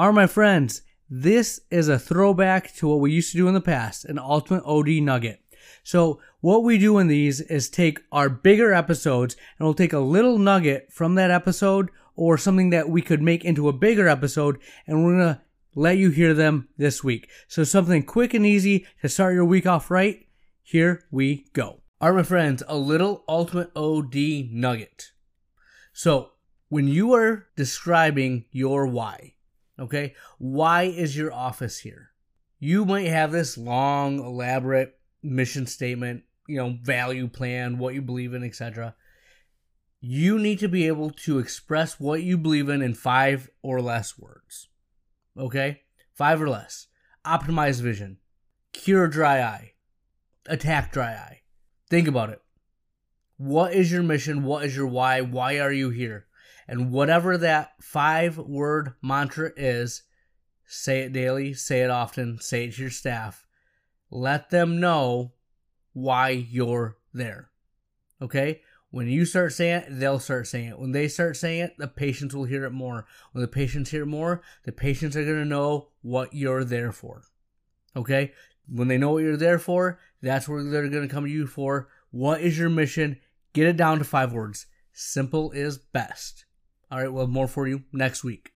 Are my friends, this is a throwback to what we used to do in the past, an ultimate OD nugget. So, what we do in these is take our bigger episodes and we'll take a little nugget from that episode or something that we could make into a bigger episode and we're going to let you hear them this week. So, something quick and easy to start your week off right. Here we go. All right, my friends, a little ultimate OD nugget. So, when you are describing your why, okay, why is your office here? You might have this long, elaborate mission statement, you know, value plan, what you believe in, etc. You need to be able to express what you believe in in five or less words. Okay? Five or less. Optimize vision. Cure dry eye. Attack dry eye. Think about it. What is your mission? What is your why? Why are you here? And whatever that five word mantra is, say it daily, say it often, say it to your staff. Let them know why you're there. Okay? When you start saying it, they'll start saying it. When they start saying it, the patients will hear it more. When the patients hear it more, the patients are going to know what you're there for. Okay? When they know what you're there for, that's where they're going to come to you for. What is your mission? Get it down to five words. Simple is best. All right, we'll have more for you next week.